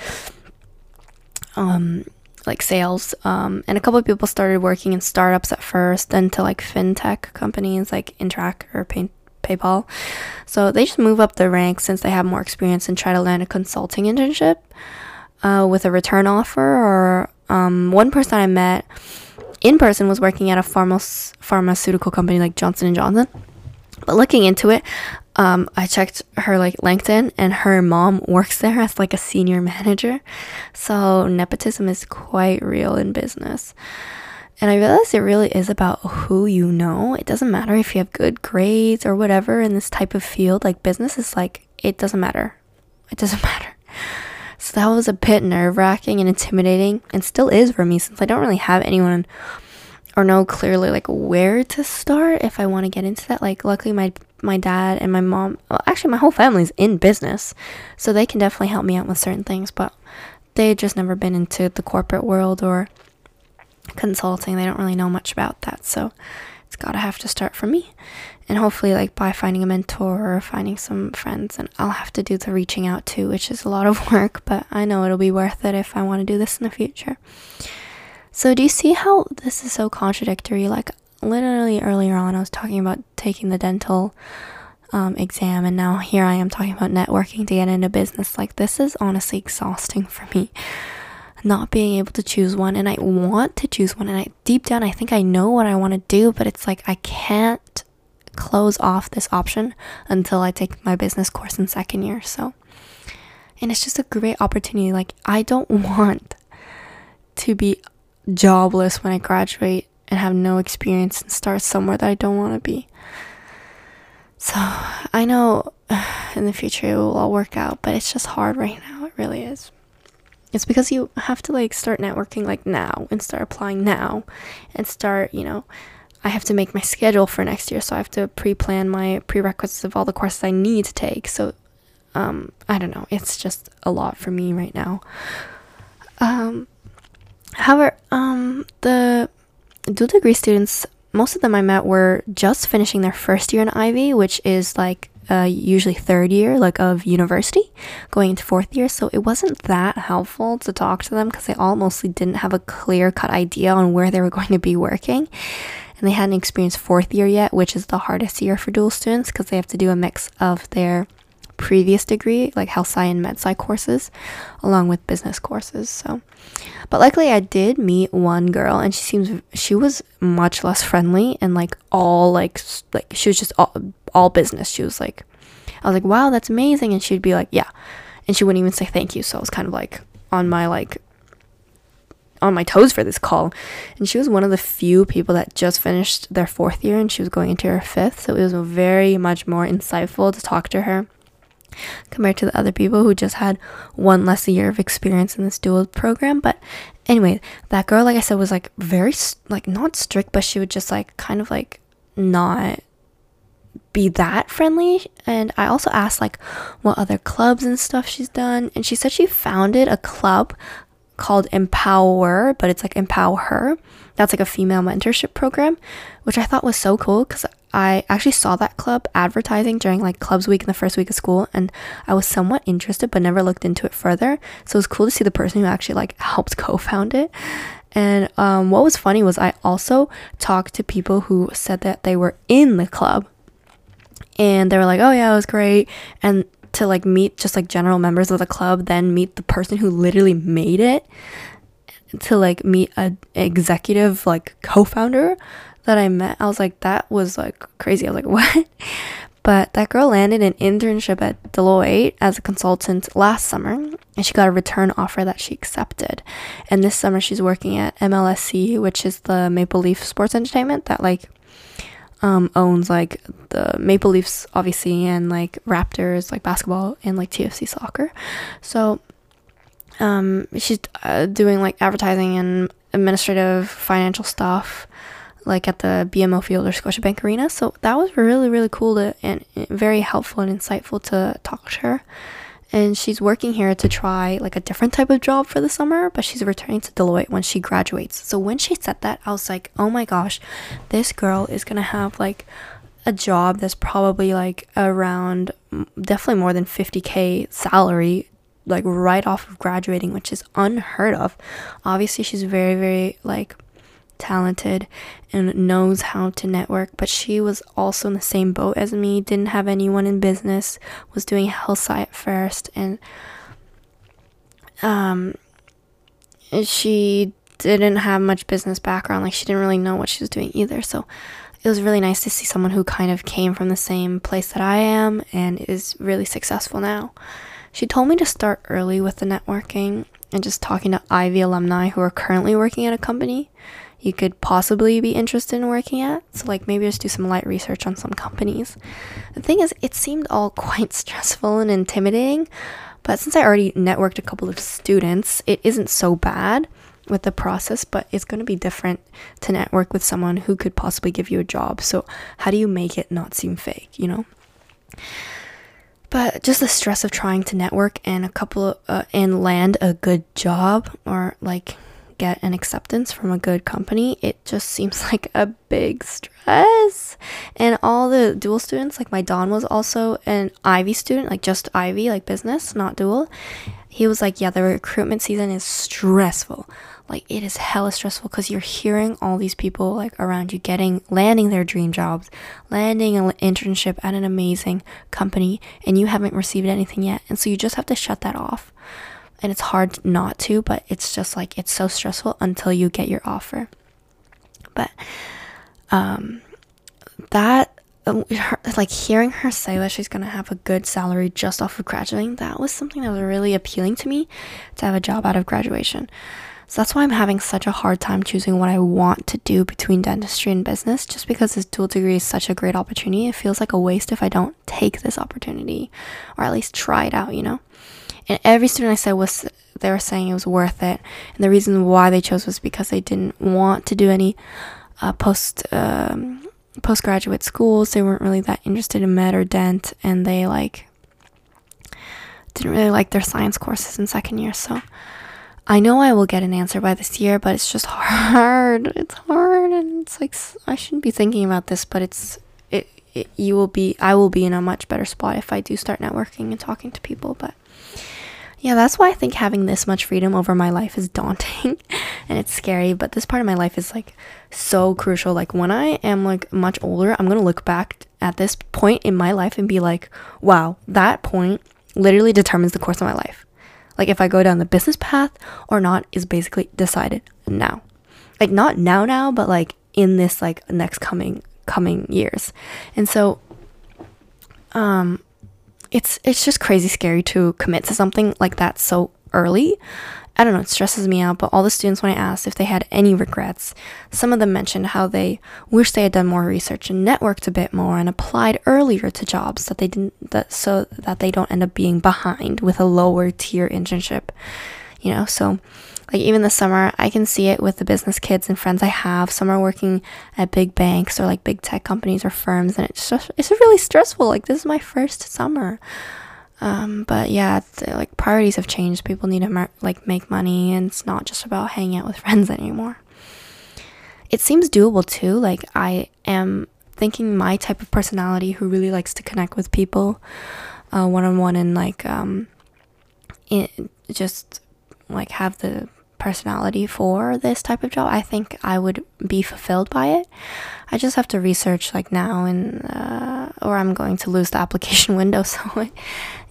um, like sales. Um, and a couple of people started working in startups at first, then to like fintech companies like Interac or Pay- PayPal. So they just move up the ranks since they have more experience and try to land a consulting internship uh, with a return offer or um, one person I met in person was working at a pharma- pharmaceutical company like Johnson and Johnson. But looking into it, um, I checked her like LinkedIn, and her mom works there as like a senior manager. So nepotism is quite real in business. And I realized it really is about who you know. It doesn't matter if you have good grades or whatever in this type of field. Like business is like it doesn't matter. It doesn't matter. So that was a bit nerve wracking and intimidating, and still is for me since I don't really have anyone or know clearly like where to start if I want to get into that. Like, luckily, my my dad and my mom, well, actually, my whole family's in business, so they can definitely help me out with certain things, but they just never been into the corporate world or consulting. They don't really know much about that, so it's gotta have to start from me. And hopefully, like by finding a mentor or finding some friends, and I'll have to do the reaching out too, which is a lot of work, but I know it'll be worth it if I want to do this in the future. So, do you see how this is so contradictory? Like, literally earlier on, I was talking about taking the dental um, exam, and now here I am talking about networking to get into business. Like, this is honestly exhausting for me not being able to choose one and I want to choose one and I deep down I think I know what I want to do but it's like I can't close off this option until I take my business course in second year so. And it's just a great opportunity like I don't want to be jobless when I graduate and have no experience and start somewhere that I don't want to be. So I know in the future it will all work out but it's just hard right now it really is. It's because you have to like start networking like now and start applying now and start, you know, I have to make my schedule for next year, so I have to pre-plan my prerequisites of all the courses I need to take. So um I don't know, it's just a lot for me right now. Um however, um the dual degree students most of them I met were just finishing their first year in Ivey, which is like uh, usually third year, like of university, going into fourth year. So it wasn't that helpful to talk to them because they all mostly didn't have a clear cut idea on where they were going to be working. And they hadn't experienced fourth year yet, which is the hardest year for dual students because they have to do a mix of their previous degree, like health sci and med sci courses, along with business courses. So, but luckily I did meet one girl, and she seems she was much less friendly and like all like like she was just all all business. She was like, I was like, wow, that's amazing. And she'd be like, yeah. And she wouldn't even say thank you. So I was kind of like on my like, on my toes for this call. And she was one of the few people that just finished their fourth year and she was going into her fifth. So it was very much more insightful to talk to her compared to the other people who just had one less year of experience in this dual program. But anyway, that girl, like I said, was like very, like, not strict, but she would just like kind of like not be that friendly and i also asked like what other clubs and stuff she's done and she said she founded a club called empower but it's like empower her. That's like a female mentorship program which i thought was so cool because i actually saw that club advertising during like clubs week in the first week of school and i was somewhat interested but never looked into it further. So it was cool to see the person who actually like helped co-found it. And um, what was funny was i also talked to people who said that they were in the club and they were like, "Oh yeah, it was great." And to like meet just like general members of the club, then meet the person who literally made it, to like meet a executive like co-founder that I met. I was like, that was like crazy. I was like, what? But that girl landed an internship at Deloitte as a consultant last summer, and she got a return offer that she accepted. And this summer, she's working at MLSE, which is the Maple Leaf Sports Entertainment that like um, owns like the Maple Leafs, obviously, and like Raptors, like basketball, and like TFC soccer. So um, she's uh, doing like advertising and administrative financial stuff like at the BMO Field or Scotiabank Arena. So that was really, really cool to, and very helpful and insightful to talk to her and she's working here to try like a different type of job for the summer, but she's returning to Deloitte when she graduates. So when she said that, I was like, "Oh my gosh, this girl is going to have like a job that's probably like around definitely more than 50k salary like right off of graduating, which is unheard of. Obviously, she's very very like talented and knows how to network, but she was also in the same boat as me, didn't have anyone in business, was doing sci at first, and um, she didn't have much business background. Like, she didn't really know what she was doing either. So, it was really nice to see someone who kind of came from the same place that I am and is really successful now. She told me to start early with the networking and just talking to Ivey alumni who are currently working at a company you could possibly be interested in working at. So, like, maybe just do some light research on some companies. The thing is, it seemed all quite stressful and intimidating, but since I already networked a couple of students, it isn't so bad with the process, but it's going to be different to network with someone who could possibly give you a job. So, how do you make it not seem fake, you know? But just the stress of trying to network and a couple of, uh, and land a good job or like get an acceptance from a good company, it just seems like a big stress. And all the dual students, like my Don was also an Ivey student, like just Ivey, like business, not dual. He was like, Yeah, the recruitment season is stressful. Like it is hella stressful because you're hearing all these people like around you getting landing their dream jobs, landing an internship at an amazing company, and you haven't received anything yet. And so you just have to shut that off and it's hard not to, but it's just like it's so stressful until you get your offer. But um that um, like hearing her say that she's gonna have a good salary just off of graduating, that was something that was really appealing to me to have a job out of graduation. So that's why I'm having such a hard time choosing what I want to do between dentistry and business, just because this dual degree is such a great opportunity. It feels like a waste if I don't take this opportunity or at least try it out, you know? And every student I said was they were saying it was worth it. And the reason why they chose was because they didn't want to do any uh, post um, postgraduate schools. They weren't really that interested in med or dent, and they like didn't really like their science courses in second year. So I know I will get an answer by this year, but it's just hard. It's hard, and it's like I shouldn't be thinking about this, but it's it, it you will be I will be in a much better spot if I do start networking and talking to people, but yeah, that's why I think having this much freedom over my life is daunting and it's scary, but this part of my life is like so crucial. Like when I am like much older, I'm going to look back at this point in my life and be like, "Wow, that point literally determines the course of my life." Like if I go down the business path or not is basically decided now. Like not now now, but like in this like next coming coming years. And so um it's it's just crazy scary to commit to something like that so early. I don't know, it stresses me out, but all the students when I asked if they had any regrets, some of them mentioned how they wish they had done more research and networked a bit more and applied earlier to jobs that they didn't that so that they don't end up being behind with a lower tier internship. You know, so like even this summer, I can see it with the business kids and friends I have. Some are working at big banks or like big tech companies or firms, and it's just it's really stressful. Like this is my first summer. Um, but yeah, like priorities have changed. People need to mar- like make money, and it's not just about hanging out with friends anymore. It seems doable too. Like I am thinking my type of personality who really likes to connect with people one on one and like um, it, just like have the personality for this type of job, I think I would be fulfilled by it. I just have to research like now and uh, or I'm going to lose the application window, so it,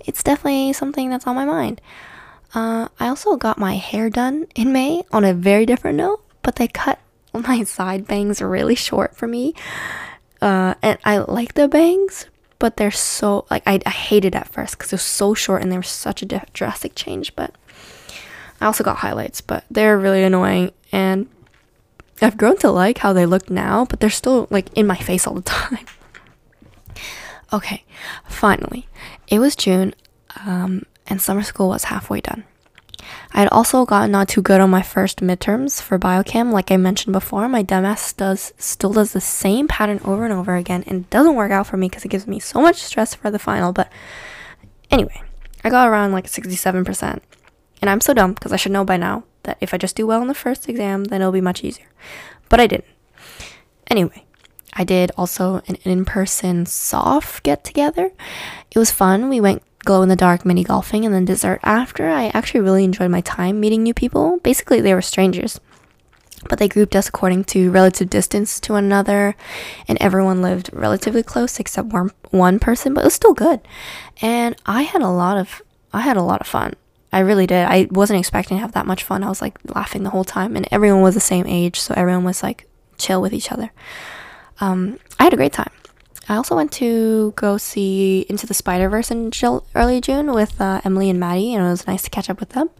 it's definitely something that's on my mind. Uh, I also got my hair done in May on a very different note, but they cut my side bangs really short for me. Uh, and I like the bangs, but they're so like I, I hated at first because they're so short and they were such a drastic change. But I also got highlights, but they're really annoying and I've grown to like how they look now, but they're still like in my face all the time. okay, finally, it was June, um, and summer school was halfway done. I had also gotten not too good on my first midterms for biochem. Like I mentioned before, my DMS does still does the same pattern over and over again, and doesn't work out for me because it gives me so much stress for the final. But anyway, I got around like sixty seven percent and I'm so dumb because I should know by now that if I just do well in the first exam, then it'll be much easier. But I didn't. Anyway, I did also an in person soph get together. It was fun. We went glow in the dark mini golfing and then dessert after. I actually really enjoyed my time meeting new people. Basically, they were strangers. But they grouped us according to relative distance to one another, and everyone lived relatively close except one, one person, but it was still good. And I had a lot of I had a lot of fun. I really did. I wasn't expecting to have that much fun. I was like laughing the whole time, and everyone was the same age, so everyone was like chill with each other. Um, I had a great time. I also went to go see Into the Spider Verse in early June with uh, Emily and Maddie, and it was nice to catch up with them.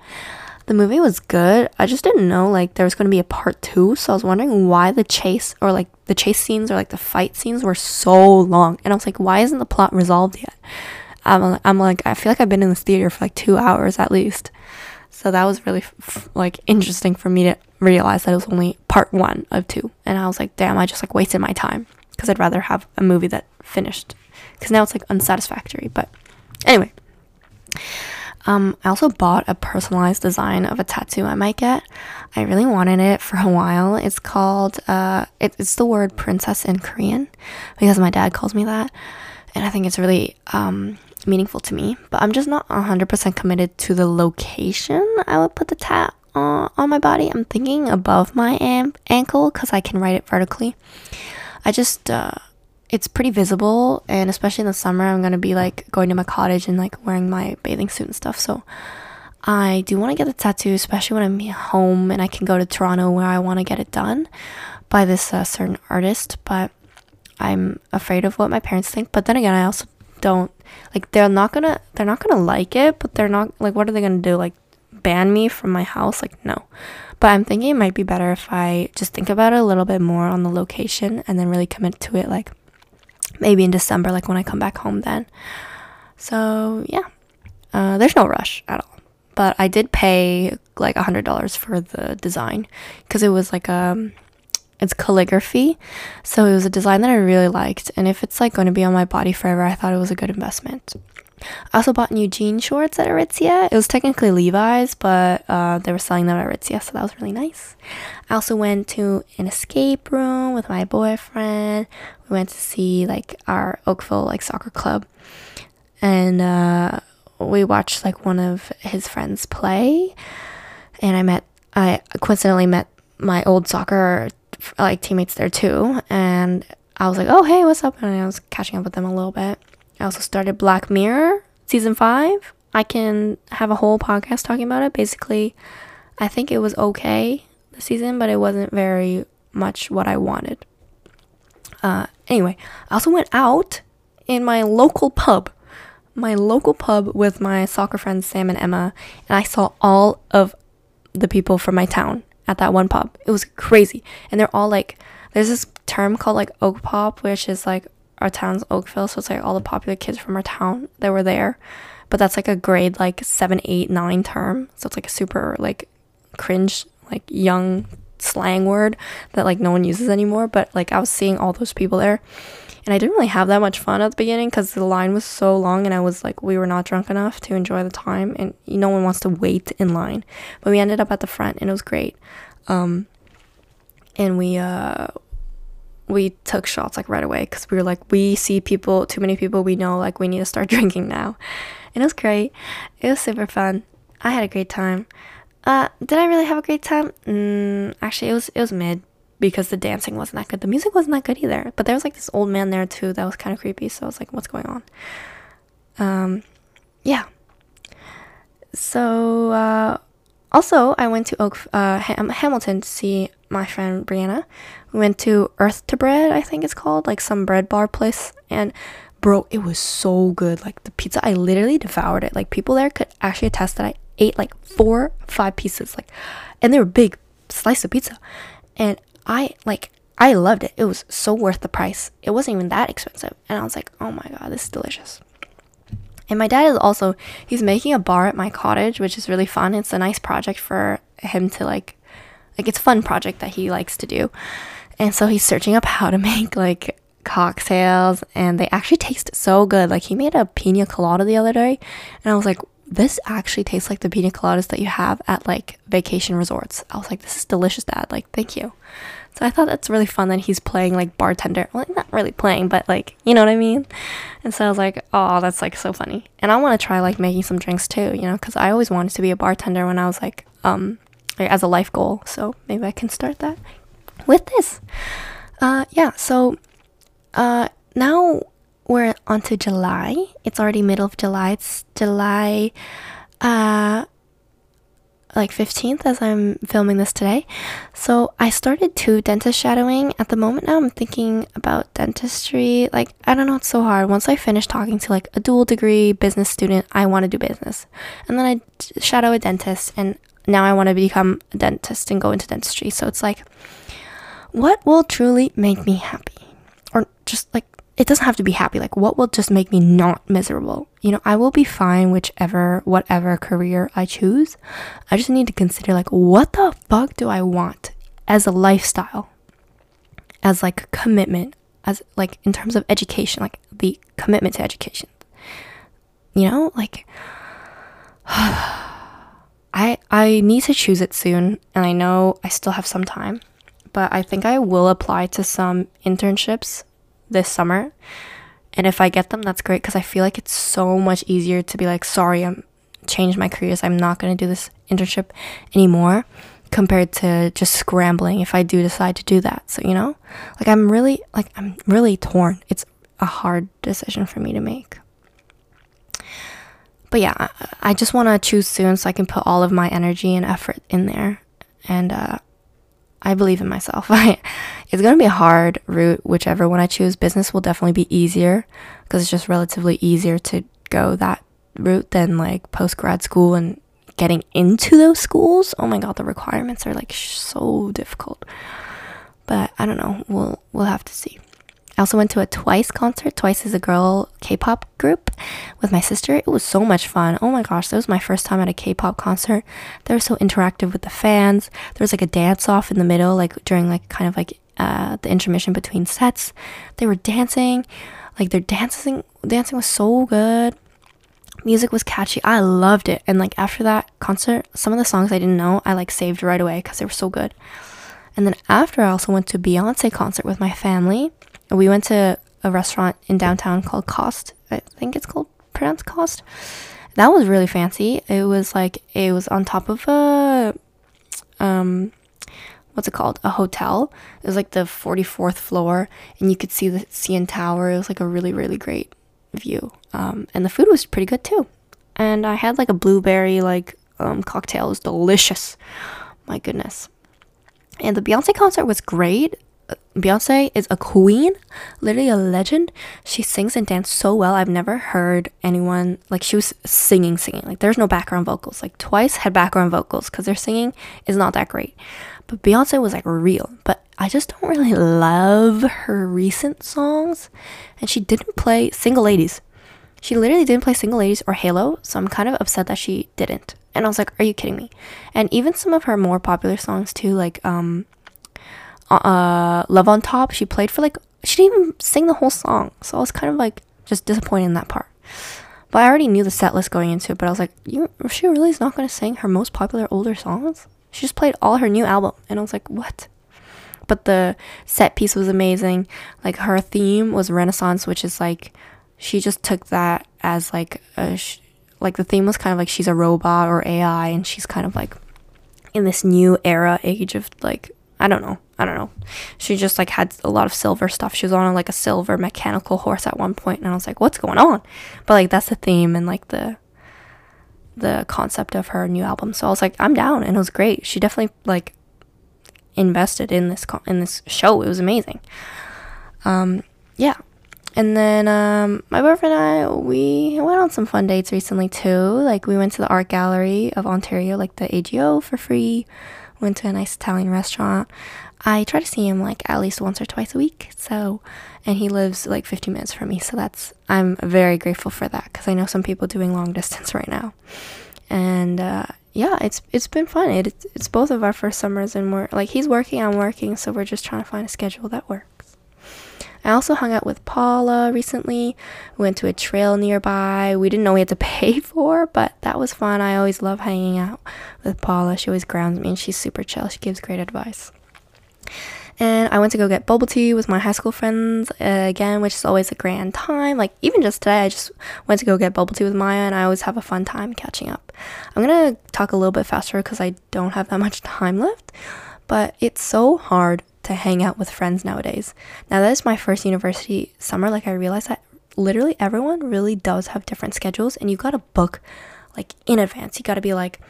The movie was good. I just didn't know like there was going to be a part two, so I was wondering why the chase or like the chase scenes or like the fight scenes were so long, and I was like, why isn't the plot resolved yet? I'm, I'm like, I feel like I've been in this theater for like two hours at least. So that was really f- like interesting for me to realize that it was only part one of two. And I was like, damn, I just like wasted my time because I'd rather have a movie that finished because now it's like unsatisfactory. But anyway, Um, I also bought a personalized design of a tattoo I might get. I really wanted it for a while. It's called uh, it, it's the word princess in Korean because my dad calls me that, and I think it's really um meaningful to me. But I'm just not 100% committed to the location I would put the tat uh, on my body. I'm thinking above my am- ankle because I can write it vertically. I just uh, it's pretty visible and especially in the summer i'm gonna be like going to my cottage and like wearing my bathing suit and stuff so i do want to get the tattoo especially when i'm home and i can go to toronto where i want to get it done by this uh, certain artist but i'm afraid of what my parents think but then again i also don't like they're not gonna they're not gonna like it but they're not like what are they gonna do like ban me from my house like no but i'm thinking it might be better if i just think about it a little bit more on the location and then really commit to it like maybe in December, like when I come back home then. So yeah, uh, there's no rush at all. But I did pay like a hundred dollars for the design because it was like um, it's calligraphy, so it was a design that I really liked. And if it's like going to be on my body forever, I thought it was a good investment. I also bought new jean shorts at Aritzia. It was technically Levi's, but uh, they were selling them at Aritzia, so that was really nice. I also went to an escape room with my boyfriend. We went to see like our Oakville like soccer club, and uh, we watched like one of his friends play. And I met, I coincidentally met my old soccer like teammates there too, and I was like, "Oh hey, what's up?" And I was catching up with them a little bit. I also started Black Mirror season five. I can have a whole podcast talking about it. Basically, I think it was okay the season, but it wasn't very much what I wanted. Uh, anyway, I also went out in my local pub, my local pub with my soccer friends Sam and Emma, and I saw all of the people from my town at that one pub. It was crazy, and they're all like, there's this term called like Oak Pop, which is like our town's Oakville, so it's like all the popular kids from our town that were there. But that's like a grade like seven, eight, nine term, so it's like a super like cringe, like young slang word that like no one uses anymore. But like I was seeing all those people there, and I didn't really have that much fun at the beginning because the line was so long, and I was like we were not drunk enough to enjoy the time, and no one wants to wait in line. But we ended up at the front, and it was great. Um, and we uh we took shots like right away because we were like we see people too many people we know like we need to start drinking now. And it was great. It was super fun. I had a great time. Uh did i really have a great time? Mm, actually it was it was mid because the dancing wasn't that good the music wasn't that good either but there was like this old man there too that was kind of creepy so i was like what's going on um yeah so uh also i went to oak uh Ham- hamilton to see my friend brianna we went to Earth to Bread, I think it's called, like some bread bar place. And bro, it was so good. Like the pizza, I literally devoured it. Like people there could actually attest that I ate like four, five pieces. Like, and they were big slice of pizza. And I like I loved it. It was so worth the price. It wasn't even that expensive. And I was like, oh my god, this is delicious. And my dad is also he's making a bar at my cottage, which is really fun. It's a nice project for him to like like it's fun project that he likes to do. And so he's searching up how to make like cocktails and they actually taste so good. Like he made a pina colada the other day and I was like, this actually tastes like the pina coladas that you have at like vacation resorts. I was like, this is delicious, dad. Like, thank you. So I thought that's really fun that he's playing like bartender. Well, not really playing, but like, you know what I mean? And so I was like, oh, that's like so funny. And I want to try like making some drinks too, you know, because I always wanted to be a bartender when I was like, um, like, as a life goal. So maybe I can start that with this. Uh, yeah, so uh, now we're on to July. It's already middle of July. It's July uh, like 15th as I'm filming this today. So I started to dentist shadowing. At the moment now I'm thinking about dentistry. Like I don't know, it's so hard. Once I finish talking to like a dual degree business student, I want to do business. And then I shadow a dentist and now I want to become a dentist and go into dentistry. So it's like what will truly make me happy? Or just like, it doesn't have to be happy. Like, what will just make me not miserable? You know, I will be fine whichever, whatever career I choose. I just need to consider, like, what the fuck do I want as a lifestyle? As like commitment, as like in terms of education, like the commitment to education. You know, like, I I need to choose it soon and I know I still have some time, but I think I will apply to some internships this summer. And if I get them, that's great because I feel like it's so much easier to be like, sorry, I'm changed my careers. I'm not going to do this internship anymore compared to just scrambling if I do decide to do that. So, you know, like I'm really, like, I'm really torn. It's a hard decision for me to make. But yeah, I just want to choose soon so I can put all of my energy and effort in there. And uh, I believe in myself. it's going to be a hard route, whichever one I choose. Business will definitely be easier because it's just relatively easier to go that route than like post grad school and getting into those schools. Oh my god, the requirements are like so difficult. But I don't know. We'll we'll have to see. I also went to a Twice concert. Twice is a girl K-pop group with my sister. It was so much fun. Oh my gosh, that was my first time at a K-pop concert. They were so interactive with the fans. There was like a dance off in the middle, like during like kind of like uh, the intermission between sets. They were dancing, like their dancing dancing was so good. Music was catchy. I loved it. And like after that concert, some of the songs I didn't know, I like saved right away because they were so good. And then after, I also went to Beyonce concert with my family we went to a restaurant in downtown called Kost. I think it's called pronounced Kost. That was really fancy. It was like it was on top of a um what's it called? A hotel. It was like the 44th floor and you could see the CN Tower. It was like a really really great view. Um and the food was pretty good too. And I had like a blueberry like um cocktail. It was delicious. My goodness. And the Beyonce concert was great. Beyonce is a queen, literally a legend. She sings and dances so well. I've never heard anyone like she was singing, singing. Like there's no background vocals. Like Twice had background vocals because their singing is not that great. But Beyonce was like real. But I just don't really love her recent songs. And she didn't play Single Ladies. She literally didn't play Single Ladies or Halo. So I'm kind of upset that she didn't. And I was like, are you kidding me? And even some of her more popular songs too, like um uh, Love on Top, she played for like, she didn't even sing the whole song. So I was kind of like just disappointed in that part. But I already knew the set list going into it, but I was like, you, she really is not going to sing her most popular older songs? She just played all her new album. And I was like, what? But the set piece was amazing. Like her theme was Renaissance, which is like, she just took that as like a, like the theme was kind of like she's a robot or AI and she's kind of like in this new era age of like I don't know. I don't know. She just like had a lot of silver stuff. She was on like a silver mechanical horse at one point, and I was like, "What's going on?" But like that's the theme and like the the concept of her new album. So I was like, "I'm down," and it was great. She definitely like invested in this co- in this show. It was amazing. Um, yeah. And then um, my boyfriend and I we went on some fun dates recently too. Like we went to the art gallery of Ontario, like the AGO, for free went to a nice Italian restaurant. I try to see him like at least once or twice a week. So, and he lives like 15 minutes from me. So that's, I'm very grateful for that because I know some people doing long distance right now. And, uh, yeah, it's it's been fun. It, it's both of our first summers, and we're like he's working, I'm working, so we're just trying to find a schedule that works. I also hung out with Paula recently. We went to a trail nearby. We didn't know we had to pay for, but that was fun. I always love hanging out with Paula. She always grounds me and she's super chill. She gives great advice. And I went to go get bubble tea with my high school friends uh, again, which is always a grand time. Like, even just today, I just went to go get bubble tea with Maya, and I always have a fun time catching up. I'm gonna talk a little bit faster because I don't have that much time left, but it's so hard to hang out with friends nowadays. Now that is my first university summer, like I realized that literally everyone really does have different schedules and you got to book like in advance. You got to be like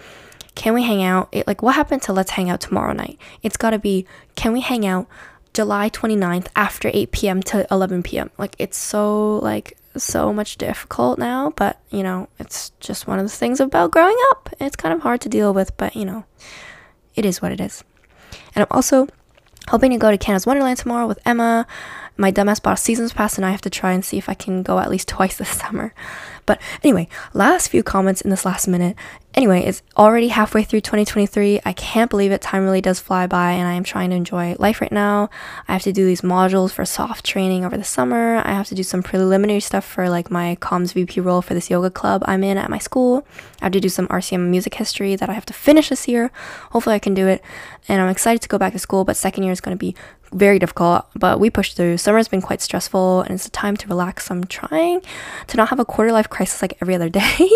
can we hang out? It, like what happened to let's hang out tomorrow night? It's got to be can we hang out July 29th after 8 p.m. to 11 p.m. Like it's so like so much difficult now, but you know, it's just one of the things about growing up. It's kind of hard to deal with, but you know, it is what it is. And I'm also hoping to go to Canada's Wonderland tomorrow with Emma. My dumbass bought a seasons pass, and I have to try and see if I can go at least twice this summer. But anyway, last few comments in this last minute. anyway, it's already halfway through 2023. I can't believe it. Time really does fly by, and I am trying to enjoy life right now. I have to do these modules for soph training over the summer. I have to do some preliminary stuff for like my comms VP role for this yoga club I'm in at my school. I have to do some RCM music history that I have to finish this year. Hopefully, I can do it. And I'm excited to go back to school, but second year is going to be very difficult, but we pushed through. Summer's been quite stressful and it's a time to relax. I'm trying to not have a quarter life crisis like every other day,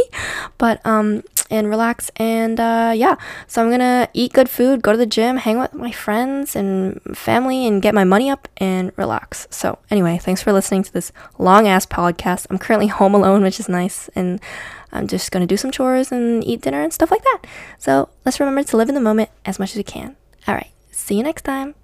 but um and relax and uh yeah. So I'm gonna eat good food, go to the gym, hang with my friends and family and get my money up and relax. So anyway, thanks for listening to this long ass podcast. I'm currently home alone, which is nice, and I'm just gonna do some chores and eat dinner and stuff like that. So let's remember to live in the moment as much as we can. Alright, see you next time.